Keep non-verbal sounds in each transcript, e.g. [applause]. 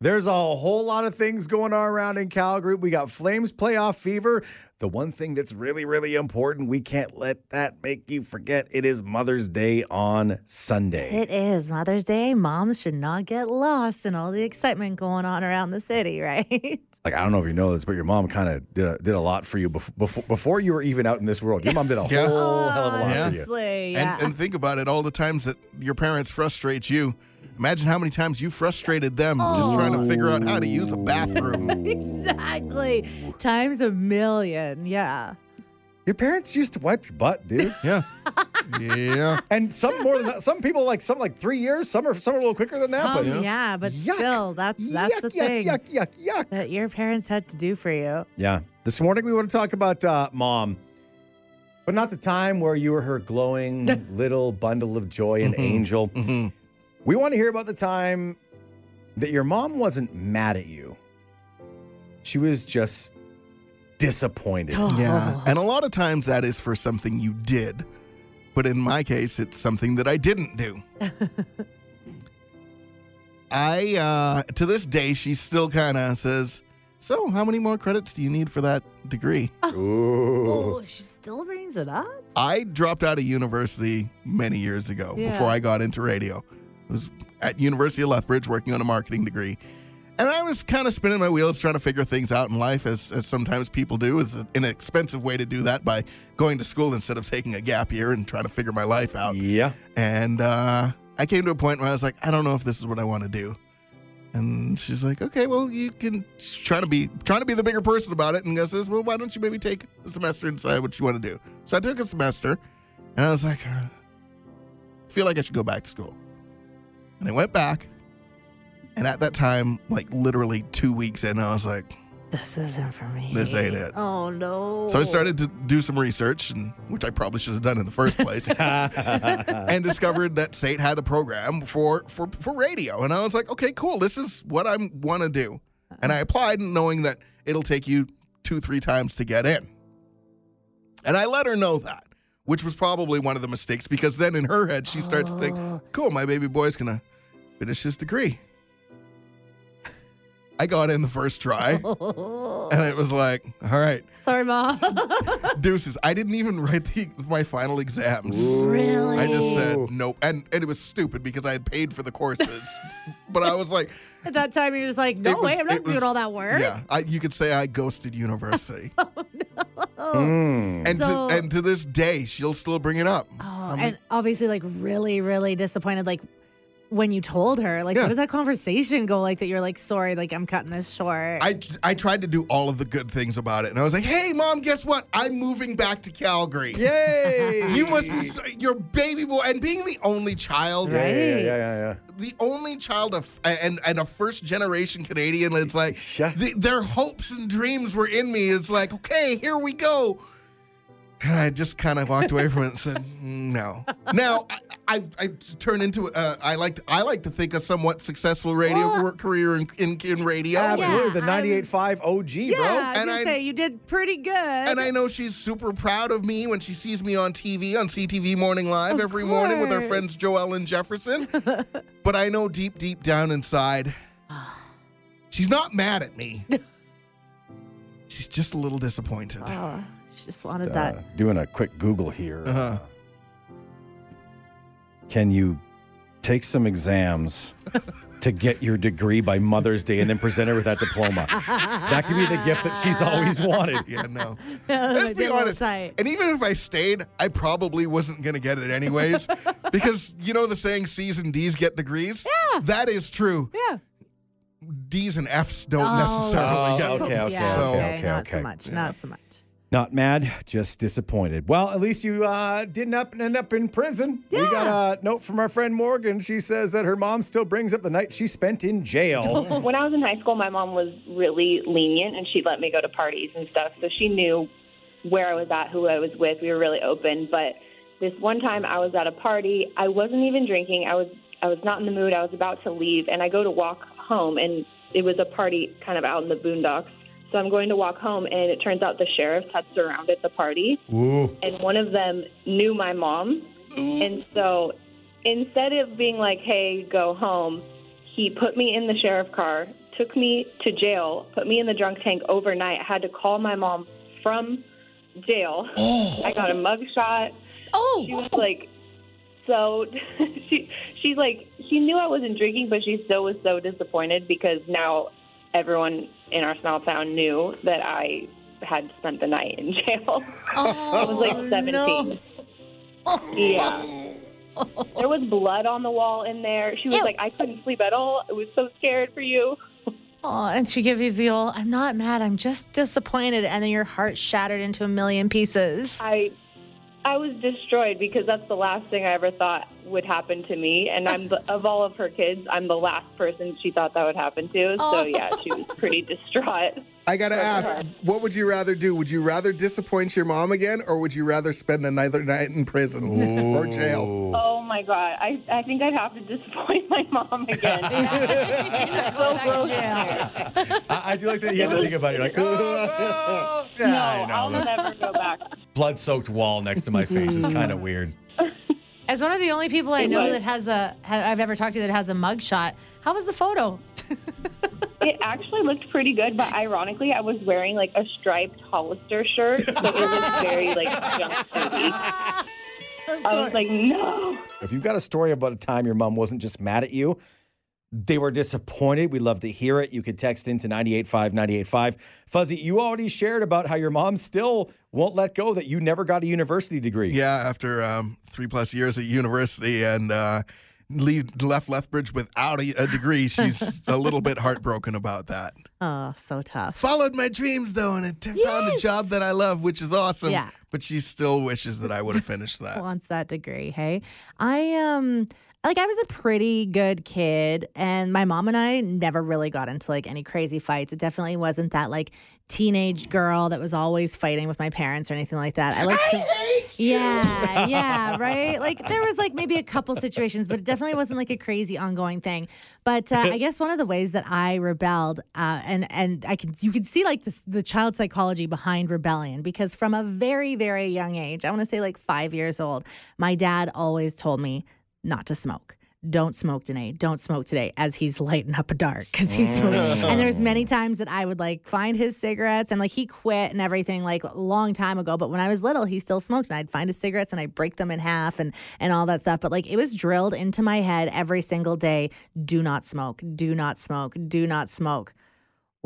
There's a whole lot of things going on around in Calgary. We got Flames playoff fever. The one thing that's really, really important, we can't let that make you forget. It is Mother's Day on Sunday. It is Mother's Day. Moms should not get lost in all the excitement going on around the city, [laughs] right? Like I don't know if you know this, but your mom kind of did a, did a lot for you before, before before you were even out in this world. Your mom did a [laughs] Yeah. whole hell of a lot for you. Yeah. And, and think about it all the times that your parents frustrate you. Imagine how many times you frustrated them just trying to figure out how to use a bathroom. [laughs] exactly. Times a million. Yeah. Your parents used to wipe your butt, dude. [laughs] Yeah. Yeah. And some more than. Some people like some like three years. Some are some are a little quicker than that. Some, but yeah. but Yuck. still, that's that's yuck, the yuck, thing yuck, yuck, yuck. that your parents had to do for you. Yeah. This morning we want to talk about uh, mom, but not the time where you were her glowing [laughs] little bundle of joy and angel. Mhm. We want to hear about the time that your mom wasn't mad at you. She was just disappointed. Yeah. And a lot of times that is for something you did. But in my case, it's something that I didn't do. [laughs] I, uh, to this day, she still kind of says, So, how many more credits do you need for that degree? [laughs] Ooh. Oh, she still brings it up? I dropped out of university many years ago Yeah. before I got into radio. I was at University of Lethbridge working on a marketing degree. And I was kind of spinning my wheels trying to figure things out in life, as, as sometimes people do. It's an expensive way to do that by going to school instead of taking a gap year and trying to figure my life out. Yeah. And uh, I came to a point where I was like, I don't know if this is what I want to do. And she's like, okay, well, you can trying to be trying to be the bigger person about it. And I says, well, why don't you maybe take a semester and decide what you want to do? So I took a semester, and I was like, uh, I feel like I should go back to school. And I went back, and at that time, like literally two weeks in, I was like, This isn't for me. This ain't it. Oh, no. so I started to do some research, and which I probably should have done in the first place. [laughs] [laughs] and discovered that State had a program for, for for radio, and I was like, okay, cool, this is what I want to do. And I applied, knowing that it'll take you two, three times to get in. And I let her know that, which was probably one of the mistakes because then in her head she starts to think, cool, my baby boy's gonna finish his degree. I got in the first try, and it was like, all right, Sorry, Mom. [laughs] deuces. I didn't even write the, my final exams. really? I just said nope, and and it was stupid because I had paid for the courses, [laughs] but I was like, At that time, you're just like, no it was- way, I'm not it doing was- all that work. Yeah, I, you could say I ghosted university, [laughs] Mm. and So- to and to this day, she'll still bring it up. Oh, and obviously, like, really, really disappointed. Like, when you told her, like, Yeah. how did that conversation go? Like, that you're like, sorry, like, I'm cutting this short. I I tried to do all of the good things about it, and I was like, hey, mom, guess what? I'm moving back to Calgary. Yay! You must be so, your baby boy, and being the only child. Yeah, yeah, yeah, yeah, yeah, yeah. the only child of and and a first generation Canadian. It's like Yeah. the, their hopes and dreams were in me. It's like okay, here we go. And I just kind of walked away from it and said, "Mm, "No." Now I, I, I turned into uh, I like I like to think a somewhat successful radio Well- work career in, in, in radio. Absolutely, the Yeah, I was- 98.5 OG, yeah, bro. I And I- say you did pretty good. And I know she's super proud of me when she sees me on TV, on CTV Morning Live Of every morning with our friends Joelle and Jefferson. [laughs] but I know deep, deep down inside, [sighs] she's not mad at me. [laughs] she's just a little disappointed. Oh, she just wanted Uh, that. doing a quick Google here. Uh-huh. Can you take some exams [laughs] to get your degree by Mother's Day and then present her with that diploma? that could be the gift that she's always wanted. Yeah, no. That [laughs] Let's be honest. tight. And even if I stayed, I probably wasn't going to get it anyways. [laughs] because you know the saying C's and D's get degrees? Yeah. That is true. Yeah. D's and F's don't Oh. necessarily Oh, get okay, them. okay, yeah, so, okay, okay, not okay. so much. Not so much. Not mad, just disappointed. Well, at least you uh, didn't up, end up in prison. We got a note from our friend Morgan. She says that her mom still brings up the night she spent in jail. [laughs] When I was in high school, my mom was really lenient and she'd let me go to parties and stuff. So she knew where I was at, who I was with. We were really open. But this one time I was at a party. I wasn't even drinking. I was I was not in the mood. I was about to leave and I go to walk home and it was a party kind of out in the boondocks. So I'm going to walk home and it turns out the sheriffs had surrounded the party Ooh. and one of them knew my mom. And so instead of being like, hey, go home, he put me in the sheriff car, took me to jail, put me in the drunk tank overnight. I had to call my mom from jail. Oh. I got a mug shot. Oh. She Oh, was like, so [laughs] she she's like she knew I wasn't drinking, but she still was so disappointed because now everyone in our small town knew that I had spent the night in jail. Oh, I was like Oh, 17. no. Yeah. Oh. There was blood on the wall in there. She was Ew. like, I couldn't sleep at all. I was so scared for you. Oh, and she gave you the old, I'm not mad, I'm just disappointed. And then your heart shattered into a million pieces. I I was destroyed because that's the last thing I ever thought would happen to me. And I'm the, of all of her kids, I'm the last person she thought that would happen to. Oh. So yeah, she was pretty [laughs] distraught. I gotta ask, right. what would you rather do? Would you rather disappoint your mom again, or would you rather spend another night in prison [laughs] or jail? Oh my god, I I think I'd have to disappoint my mom [laughs] again. Go back to. I, I do like that you have to think about it. You're like, oh, no. no, Yeah, I know. I'll never go back. blood-soaked wall next to my face is kind of weird. As one of the only people I It know was. that has a, ha- I've ever talked to that has a mug shot, how was the photo? [laughs] It actually looked pretty good, but ironically, I was wearing like a striped Hollister shirt, so it looked very like jumpsuity. [laughs] I was like, no. If you've got a story about a time your mom wasn't just mad at you, they were disappointed. We'd love to hear it. You could text into 985 985. Fuzzy, you already shared about how your mom still won't let go that you never got a university degree. Yeah, after um, three plus years at university and uh, leave, left Lethbridge without a, a degree, she's [laughs] a little bit heartbroken about that. oh, so tough. Followed my dreams though, and it t- found a job that I love, which is awesome. Yeah. But she still wishes that I would have finished that. [laughs] wants that degree. Hey, I um like I was a pretty good kid, and my mom and I never really got into like any crazy fights. It definitely wasn't that like teenage girl that was always fighting with my parents or anything like that. I like to. Yeah, yeah, right. Like there was like maybe a couple situations, but it definitely wasn't like a crazy ongoing thing. But uh, I guess one of the ways that I rebelled, uh, and and I can you can see like the the child psychology behind rebellion because from a very very young age, I want to say like five years old, my dad always told me not to smoke. Don't smoke, Danae. Don't smoke today as he's [laughs] lighting up a dark because he's mm. smoking. And there's many [laughs] times that I would like find his cigarettes and like he quit and everything like a long time ago. But when I was little, he still smoked and I'd find his cigarettes and I'd break them in half and and all that stuff. But like it was drilled into my head every single day. Do not smoke. Do not smoke. Do not smoke.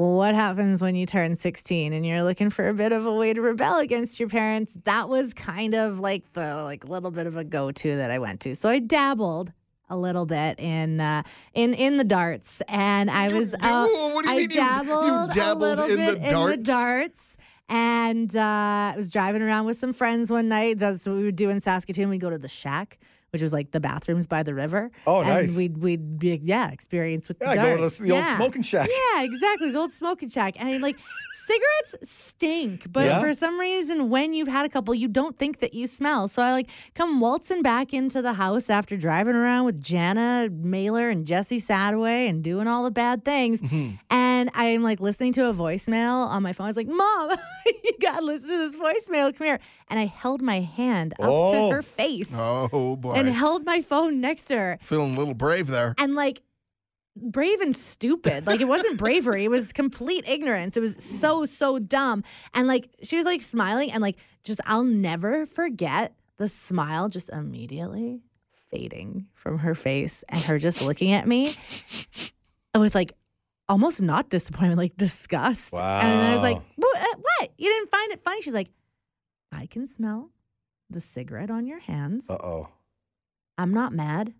Well, what happens when you turn 16 and you're looking for a bit of a way to rebel against your parents? That was kind of like the like little bit of a go-to that I went to. So I dabbled a little bit in uh, in in the darts, and I was uh, Whoa, what do you I mean you- you dabbled, dabbled a little in the bit in the darts? darts. And uh, I was driving around with some friends one night. That's what we would do in Saskatoon. We'd go to the shack, which was like the bathrooms by the river. Oh, and nice. We'd we'd be, yeah experience with Yeah, the go to the, the old smoking shack. Yeah, exactly. The old smoking shack. And like [laughs] cigarettes stink, but Yeah? for some reason, when you've had a couple, you don't think that you smell. So I like come waltzing back into the house after driving around with Jana Mailer and Jesse Sadway and doing all the bad things. Mm-hmm. And I'm like listening to a voicemail on my phone. I was like, Mom, [laughs] you gotta listen to this voicemail. Come here. And I held my hand up Oh. to her face Oh boy. and held my phone next to her Feeling a little brave there. and like brave and stupid. Like it wasn't bravery, it was complete ignorance. It was so so dumb. And like she was like smiling and like just I'll never forget the smile just immediately fading from her face and her just looking at me [laughs] with like almost not disappointment, like disgust. And I was like, what? uh, what? You didn't find it funny? She's like, I can smell the cigarette on your hands. Uh oh. I'm not mad.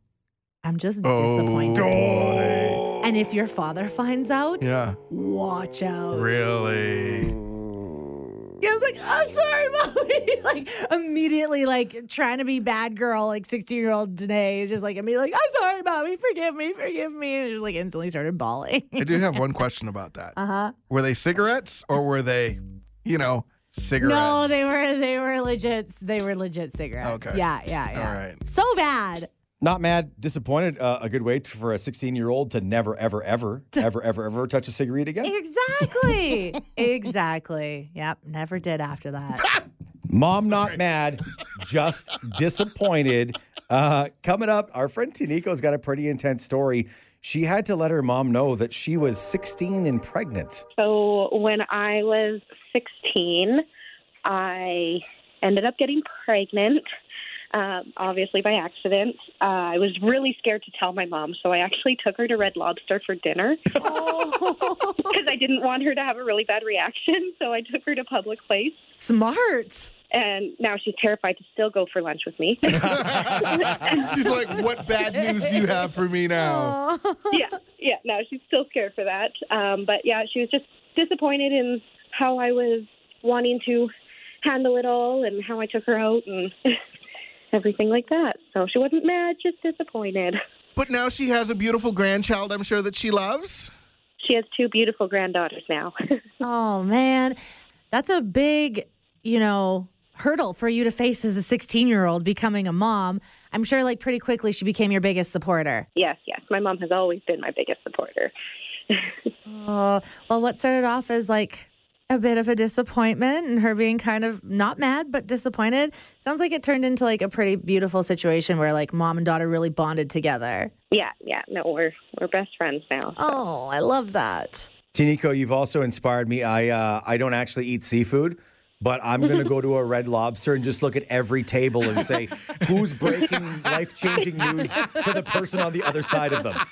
I'm just Oh, disappointed. boy. And if your father finds out, Yeah. watch out. Really. Yeah, I was like, oh, sorry, mommy. [laughs] like immediately, like trying to be bad girl, like 16 year old Danae is just like immediately like, I'm sorry, mommy, forgive me, forgive me. And just like instantly started bawling. I do have [laughs] one question about that. Uh huh. Were they cigarettes or were they, you know, cigarettes? No, they were they were legit. They were legit cigarettes. Okay. Yeah, yeah, yeah. All right. So bad. Not mad, disappointed. Uh, a good way to, for a 16 year old to never, ever, ever, [laughs] ever, ever, ever touch a cigarette again. Exactly. [laughs] exactly. Yep. Never did after that. [laughs] Mom not mad, just disappointed. Uh, coming up, our friend Tiniko's got a pretty intense story. she had to let her mom know that she was 16 and pregnant. So when I was 16, I ended up getting pregnant, um, obviously by accident. Uh, I was really scared to tell my mom, so I actually took her to Red Lobster for dinner [laughs] because I didn't want her to have a really bad reaction. So I took her to public place, Smart. and now she's terrified to still go for lunch with me. [laughs] [laughs] She's like, "What bad news do you have for me now?" Aw. yeah, yeah. No, she's still scared for that. Um, but yeah, she was just disappointed in how I was wanting to handle it all and how I took her out and everything like that. So she wasn't mad, just disappointed. [laughs] But now she has a beautiful grandchild. I'm sure that she loves. She has two beautiful granddaughters now. [laughs] Oh man, that's a big, you know, hurdle for you to face as a 16 year old becoming a mom. I'm sure, like, pretty quickly she became your biggest supporter. yes, yes. My mom has always been my biggest supporter. [laughs] Oh, well, what started off as like a bit of a disappointment and her being kind of not mad, but disappointed, sounds like it turned into like a pretty beautiful situation where like mom and daughter really bonded together. Yeah, yeah. No, we're we're best friends now. so. Oh, I love that. Tiniko, you've also inspired me. I uh, I don't actually eat seafood, but I'm going to go to a Red Lobster and just look at every table and say, [laughs] who's breaking life changing news to the person on the other side of them? [laughs]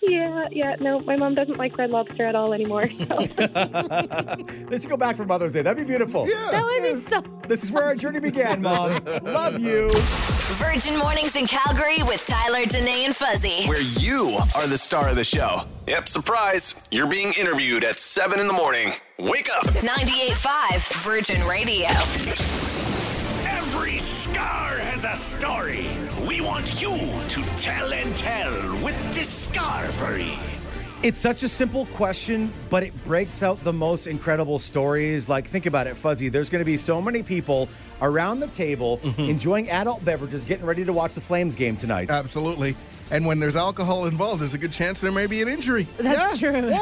Yeah, yeah. No, my mom doesn't like Red Lobster at all anymore. So. [laughs] Let's go back for Mother's Day. That'd be beautiful. Yeah. That would be so. This is where our journey began, Mom. Love you. Virgin Mornings in Calgary with Tyler, Danae, and Fuzzy. where you are the star of the show. Yep, surprise. You're being interviewed at 7 in the morning. Wake up. 98.5 Virgin Radio. Every scar has a story. We want you to tell and tell with Discovery. It's such a simple question, but it breaks out the most incredible stories. Like, think about it, Fuzzy. There's going to be so many people around the table mm-hmm. enjoying adult beverages, getting ready to watch the Flames game tonight. Absolutely. And when there's alcohol involved, there's a good chance there may be an injury. That's true.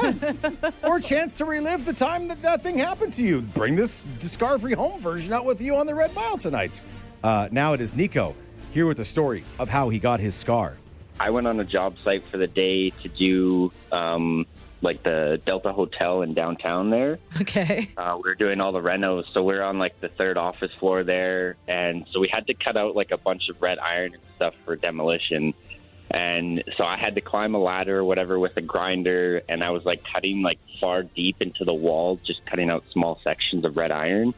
[laughs] or a chance to relive the time that that thing happened to you. Bring this Discovery home version out with you on the Red Mile tonight. Uh, now it is Nico here with the story of how he got his scar. I went on a job site for the day to do um, like the Delta Hotel in downtown there. Okay. Uh, we are doing all the renos, so we are on like the third office floor there, and so we had to cut out like a bunch of red iron and stuff for demolition. And so I had to climb a ladder or whatever with a grinder, and I was like cutting like far deep into the wall, just cutting out small sections of red iron.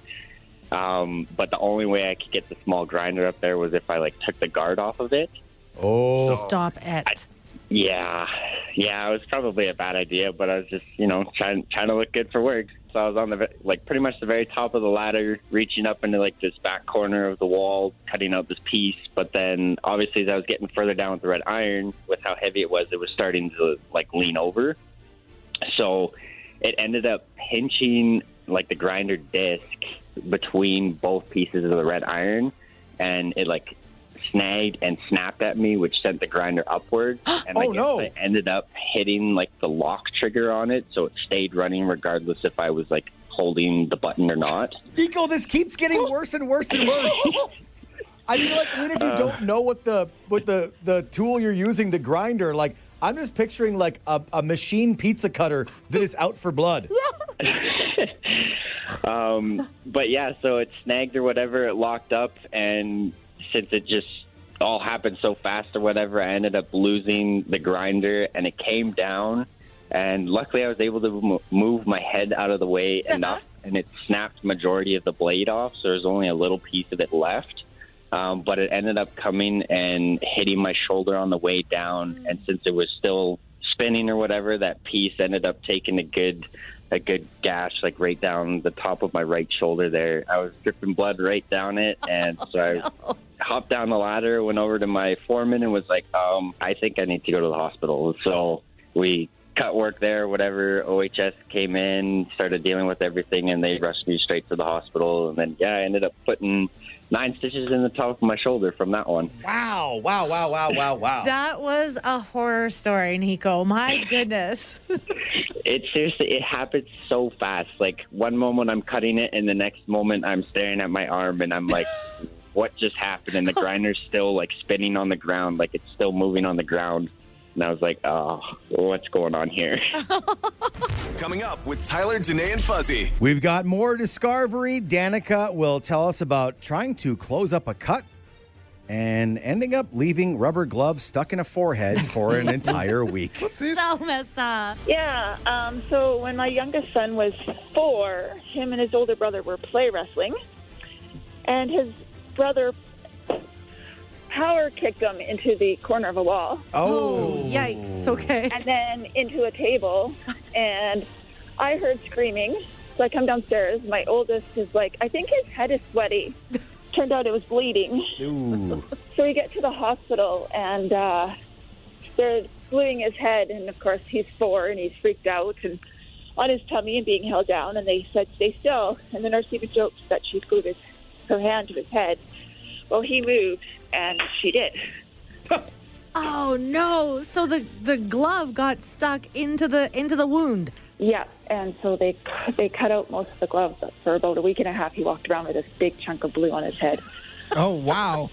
Um, but the only way I could get the small grinder up there was if I like took the guard off of it. Oh, Stop it. Yeah, yeah, it was probably a bad idea, but I was just, you know, trying trying to look good for work. So I was on the like pretty much the very top of the ladder, reaching up into like this back corner of the wall, cutting out this piece. But then, obviously, as I was getting further down with the red iron, with how heavy it was, it was starting to like lean over. So it ended up pinching like the grinder disc between both pieces of the red iron, and it like snagged and snapped at me, which sent the grinder upward. [gasps] And I Oh, guess no. I ended up hitting like the lock trigger on it, so it stayed running regardless if I was like holding the button or not. Nico, this keeps getting [gasps] worse and worse and worse. I mean, like even if you don't know what the what the the tool you're using, the grinder, like I'm just picturing like a, a machine pizza cutter that is out for blood. [laughs] [laughs] Um, but yeah, so it snagged or whatever, it locked up, and since it just all happened so fast or whatever, I ended up losing the grinder, and it came down. And luckily, I was able to move my head out of the way enough, and it snapped majority of the blade off. So there's only a little piece of it left. Um, but it ended up coming and hitting my shoulder on the way down, and since it was still spinning or whatever, that piece ended up taking a good a good gash like right down the top of my right shoulder there. I was dripping blood right down it, and so I [laughs] hopped down the ladder, went over to my foreman, and was like, um, "I think I need to go to the hospital." So we cut work there, whatever. OHS came in, started dealing with everything, and they rushed me straight to the hospital. And then yeah, I ended up putting nine stitches in the top of my shoulder from that one. Wow! Wow! Wow! Wow! Wow! Wow! That was a horror story, Nico. My [laughs] goodness. It seriously, it happens so fast. Like one moment I'm cutting it, and the next moment I'm staring at my arm, and I'm like, [laughs] "What just happened?" And the [laughs] grinder's still like spinning on the ground, like it's still moving on the ground. And I was like, oh, what's going on here? [laughs] Coming up with Tyler, Danae, and Fuzzy. We've got more Discovery. Danica will tell us about trying to close up a cut and ending up leaving rubber gloves stuck in a forehead for an [laughs] entire week. So messed up. Yeah. Um, so when my youngest son was four, him and his older brother were play wrestling, and his brother power kicked him into the corner of a wall Oh, yikes. Okay. and then into a table. And I heard screaming. So I come downstairs. My oldest is like, I think his head is sweaty. [laughs] Turned out it was bleeding. Ooh. [laughs] So we get to the hospital and uh, they're gluing his head. And of course, he's four and he's freaked out and on his tummy and being held down. And they said, stay still. And the nurse even joked that she's glued his, her hand to his head. Well, he moved and she did. [laughs] Oh no! So the the glove got stuck into the into the wound. Yeah, and so they they cut out most of the gloves. For about a week and a half, he walked around with this big chunk of blue on his head. [laughs] Oh wow.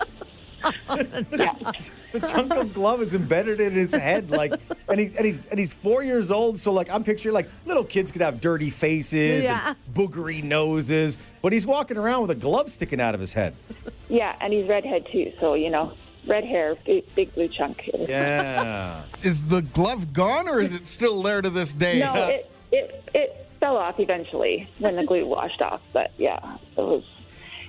The chunk of glove is embedded in his head, like, and he's and he's and he's four years old. So like, I'm picturing like little kids could have dirty faces, Yeah. and boogery noses, but he's walking around with a glove sticking out of his head. Yeah, and he's redhead too, so you know, red hair, big, big blue chunk. Yeah. Is the glove gone or is it still there to this day? No, it, it it fell off eventually when the glue washed off. But yeah, it was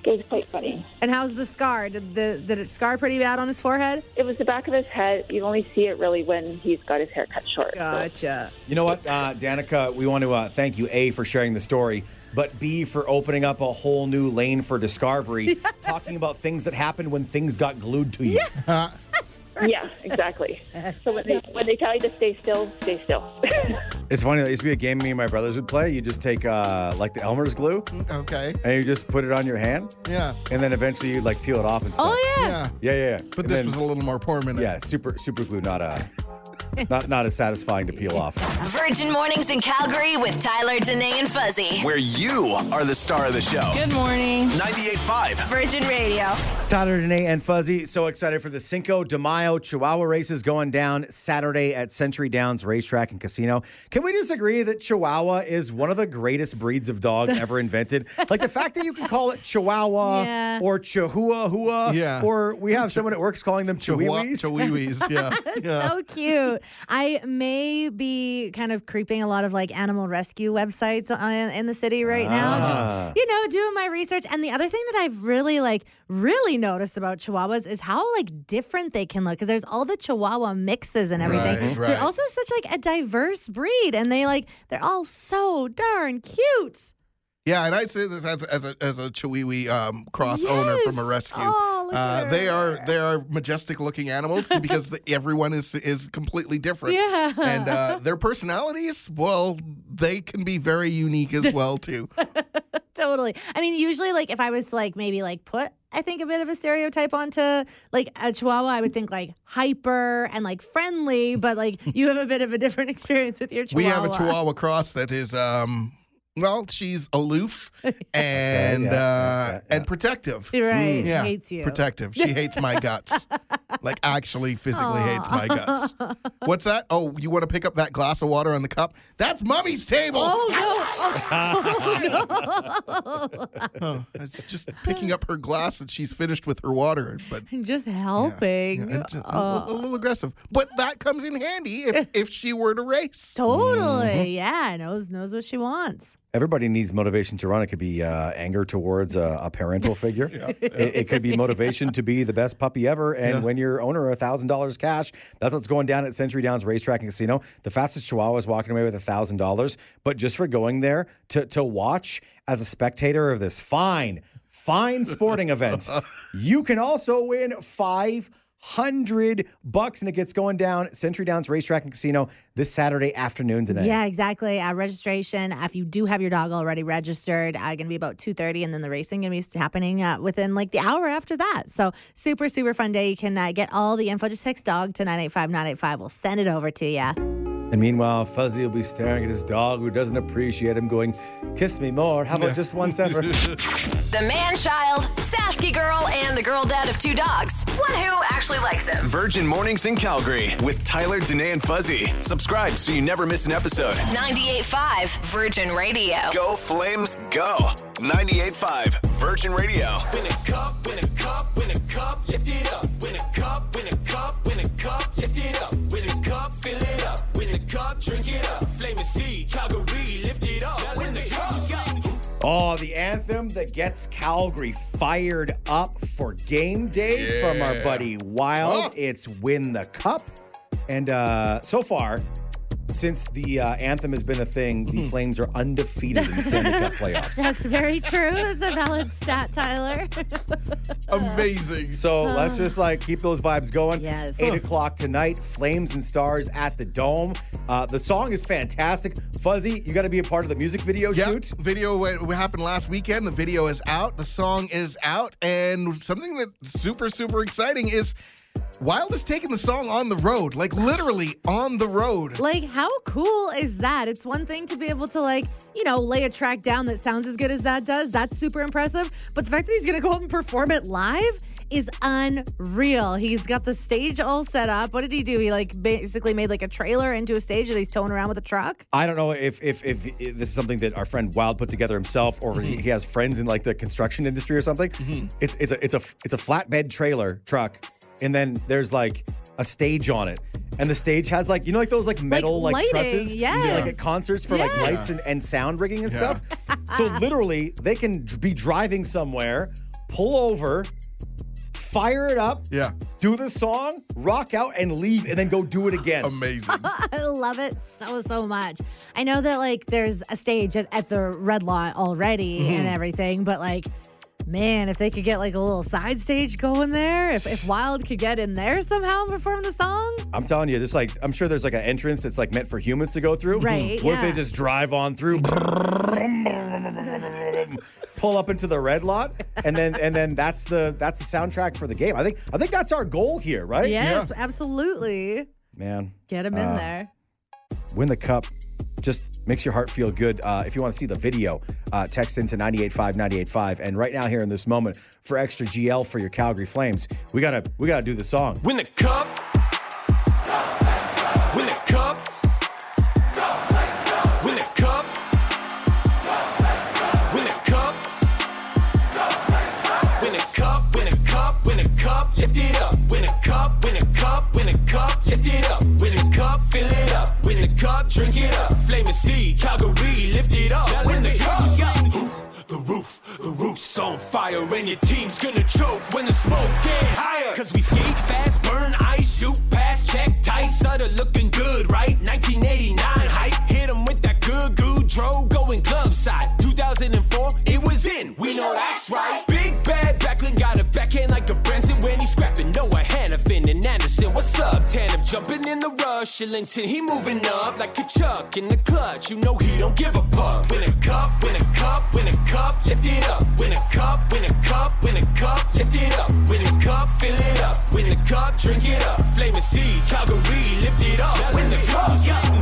it was quite funny. And how's the scar? Did the did it scar pretty bad on his forehead? It was the back of his head. You only see it really when he's got his hair cut short. so- Gotcha. You know what, uh, Danica? We want to uh, thank you, A, for sharing the story, but B, for opening up a whole new lane for Discovery, [laughs] talking about things that happened when things got glued to you. yeah, [laughs] [laughs] exactly. So when they when they tell you to stay still, stay still. [laughs] It's funny. There used to be a game me and my brothers would play. You just take uh, like the Elmer's glue Okay. and you just put it on your hand, Yeah. and then eventually you'd like peel it off and stuff. Oh yeah. Yeah. yeah, yeah. yeah. But And this then- was a little more permanent. yeah, super super glue, not uh, [laughs] not not as satisfying to peel off. Virgin Mornings in Calgary with Tyler, Danae, and Fuzzy. Where you are the star of the show. Good morning. 98.5. Virgin Radio. It's Tyler, Danae, and Fuzzy. So excited for the Cinco de Mayo Chihuahua races going down Saturday at Century Downs Racetrack and Casino. Can we just agree that Chihuahua is one of the greatest breeds of dog [laughs] ever invented? like the fact that you can call it Chihuahua Yeah. or Chihuahua, Yeah. or we have someone at works calling them Chihuahua. Chihuahuas. Chihuahuas. Yeah. [laughs] yeah. So cute. I may be kind of creeping a lot of like animal rescue websites in the city right now. Ah. Just, you know, doing my research. And the other thing that I've really like really noticed about Chihuahuas is how like different they can look because there's all the Chihuahua mixes and everything. Right, So they're also such like a diverse breed, and they like they're all so darn cute. Yeah, and I say this as as a as a Chihuahua um, cross Yes. owner from a rescue. Oh, uh, they are they are majestic looking animals [laughs] because the, everyone is is completely different. Yeah. and uh, their personalities, well, they can be very unique as well [laughs] too. Totally. I mean, usually, like if I was like maybe like put, I think a bit of a stereotype onto like a Chihuahua, I would think like hyper and like friendly. But like you have a bit of a different [laughs] experience with your chihuahua. we have a Chihuahua cross that is um. Well, she's aloof [laughs] and yeah, uh, yeah, yeah. and protective. Right. Mm. Yeah, Hates you. protective. She hates my guts. [laughs] like actually physically hates my guts. What's that? Oh, you want to pick up that glass of water on the cup? That's mommy's table. Oh no! [laughs] Oh, it's just picking up her glass that she's finished with her water, but just yeah, helping. yeah, it's a, Oh. a little aggressive. But that comes in handy if, if she were to race. Totally. Mm-hmm. Yeah. Knows knows what she wants. Everybody needs motivation to run. It could be uh, anger towards a, a parental [laughs] figure. it, it could be motivation to be the best puppy ever. And Yeah. when your owner a thousand dollars cash, that's what's going down at Century Downs Racetrack and Casino. The fastest Chihuahua is walking away with a thousand dollars, but just for going there to to watch as a spectator of this fine, fine sporting event, [laughs] you can also win five hundred bucks, and it gets going down Century Downs Racetrack and Casino this Saturday afternoon today. Yeah, exactly. Uh, registration. If you do have your dog already registered, uh, going to be about two thirty, and then the racing going to be happening uh, within like the hour after that. So super super fun day. You can uh, get all the info. Just text dog to nine eight five nine eight five. We'll send it over to you. And meanwhile, Fuzzy will be staring at his dog who doesn't appreciate him, going, Kiss me more. How about just once ever? [laughs] The man child, Sasky girl, and the girl dad of two dogs. One who actually likes him. Virgin Mornings in Calgary with Tyler, Danae, and Fuzzy. Subscribe so you never miss an episode. 98.5 Virgin Radio. Go Flames, go! 98.5 Virgin Radio. Win a cup, win a cup, win a cup, lift it up. Cup, drink it up. Flame and sea, Calgary, lift it up. Win the cup. Oh, the anthem that gets Calgary fired up for game day from our buddy Wild. Oh. It's Win the Cup. And uh, so far, since the uh, anthem has been a thing, the Flames are undefeated in the Stanley Cup [laughs] playoffs. That's very true. It's a valid stat, Tyler. [laughs] Amazing. So let's just like keep those vibes going. Yes. Eight o'clock tonight, Flames and Stars at the Dome. Uh, the song is fantastic. Fuzzy, you got to be a part of the music video Yep. shoot. Video what what happened last weekend. The video is out. The song is out. And something that's super, super exciting is Wild is taking the song on the road, like literally on the road. Like, how cool is that? It's one thing to be able to, like, you know, lay a track down that sounds as good as that does. That's super impressive. But the fact that he's going to go up and perform it live is unreal. He's got the stage all set up. What did he do? He, like, basically made, like, a trailer into a stage that he's towing around with a truck. I don't know if, if if if this is something that our friend Wild put together himself, or he, mm-hmm. he has friends in like the construction industry or something. Mm-hmm. It's it's a it's a it's a flatbed trailer truck, and then there's like a stage on it, and the stage has like you know like those like metal like, lighting, trusses, yes. like at concerts for like Yes. lights and, and sound rigging and Yeah. stuff. so [laughs] literally, they can be driving somewhere, pull over, fire it up, Yeah. do the song, rock out, and leave, and then go do it again. Amazing. [laughs] I love it so, so much. I know that, like, there's a stage at, at the Red Lot already mm-hmm. and everything, but, like, man, if they could get, like, a little side stage going there, if, if Wild could get in there somehow and perform the song, I'm telling you, just like I'm sure there's like an entrance that's like meant for humans to go through. Right, What if they just drive on through, pull up into the red lot, and then and then that's the that's the soundtrack for the game. I think I think that's our goal here, right? yes, absolutely. Man, Get him in Uh, there. win the cup. Just makes your heart feel good. Uh, if you want to see the video, uh, text into 985 985. And right now, here in this moment, for extra GL for your Calgary Flames, we gotta we gotta do the song. Win a cup. Your team's gonna choke when the smoke get higher. Cause we skate fast, burn ice, shoot past, check tight, Sutter looking good, right? 1989 hype, hit 'em with that good goo dro going club side. 2004, it was in, we know that's right. Big bad Backlund got a backhand like a Branson when he's scrapping. Noah Hanifin and Andersson, what's up? Tanev jumping in the rush, Kylington, he moving up like a Chuck in the clutch. You know he don't give a fuck. Win a cup, win a cup, win a cup, lift it up. Win a cup, win a cup, win a cup, lift it up. Win a cup, fill it up. Win a cup, drink it up. Flame and sea, Calgary, lift it up. Win the cup, yeah.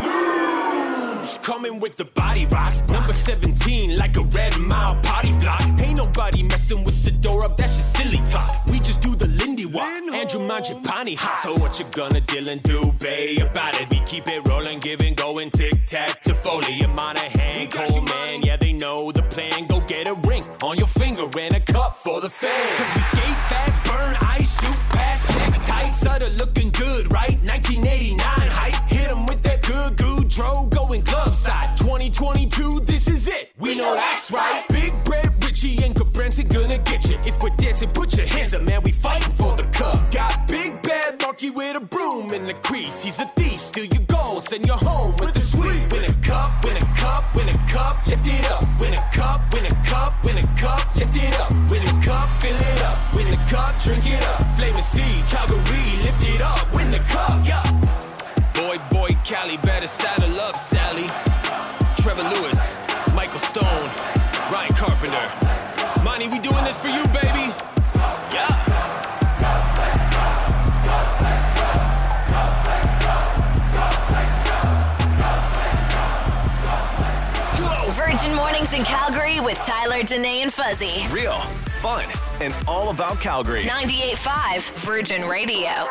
Coming with the body rock. Number 17, like a red mile party block. Ain't nobody messing with Sidora, that's just silly talk. We just do the Lindy walk. Andrew Mangiapane hot. So what you gonna Dylan do, babe, about it? We keep it rolling, giving, going tic tac Toffoli and Monahan. Coleman, yeah, know the plan. Go get a ring on your finger and a cup for the fans. Cause we skate fast, burn ice, shoot past, check tight. Sutter looking good, right? 1989 hype. Hit 'em with that good goo dro going club side. 2022, this is it. We know that's right. Big Bread, Richie, and Cabrenton gonna get you. If we're dancing, put your hands up, man. We fighting for the cup. Got Big Bad Marky with a broom in the crease. He's a thief, steal your goals, send your home in Calgary with Tyler, Danae, and Fuzzy. Real, fun, and all about Calgary. 98.5 Virgin Radio.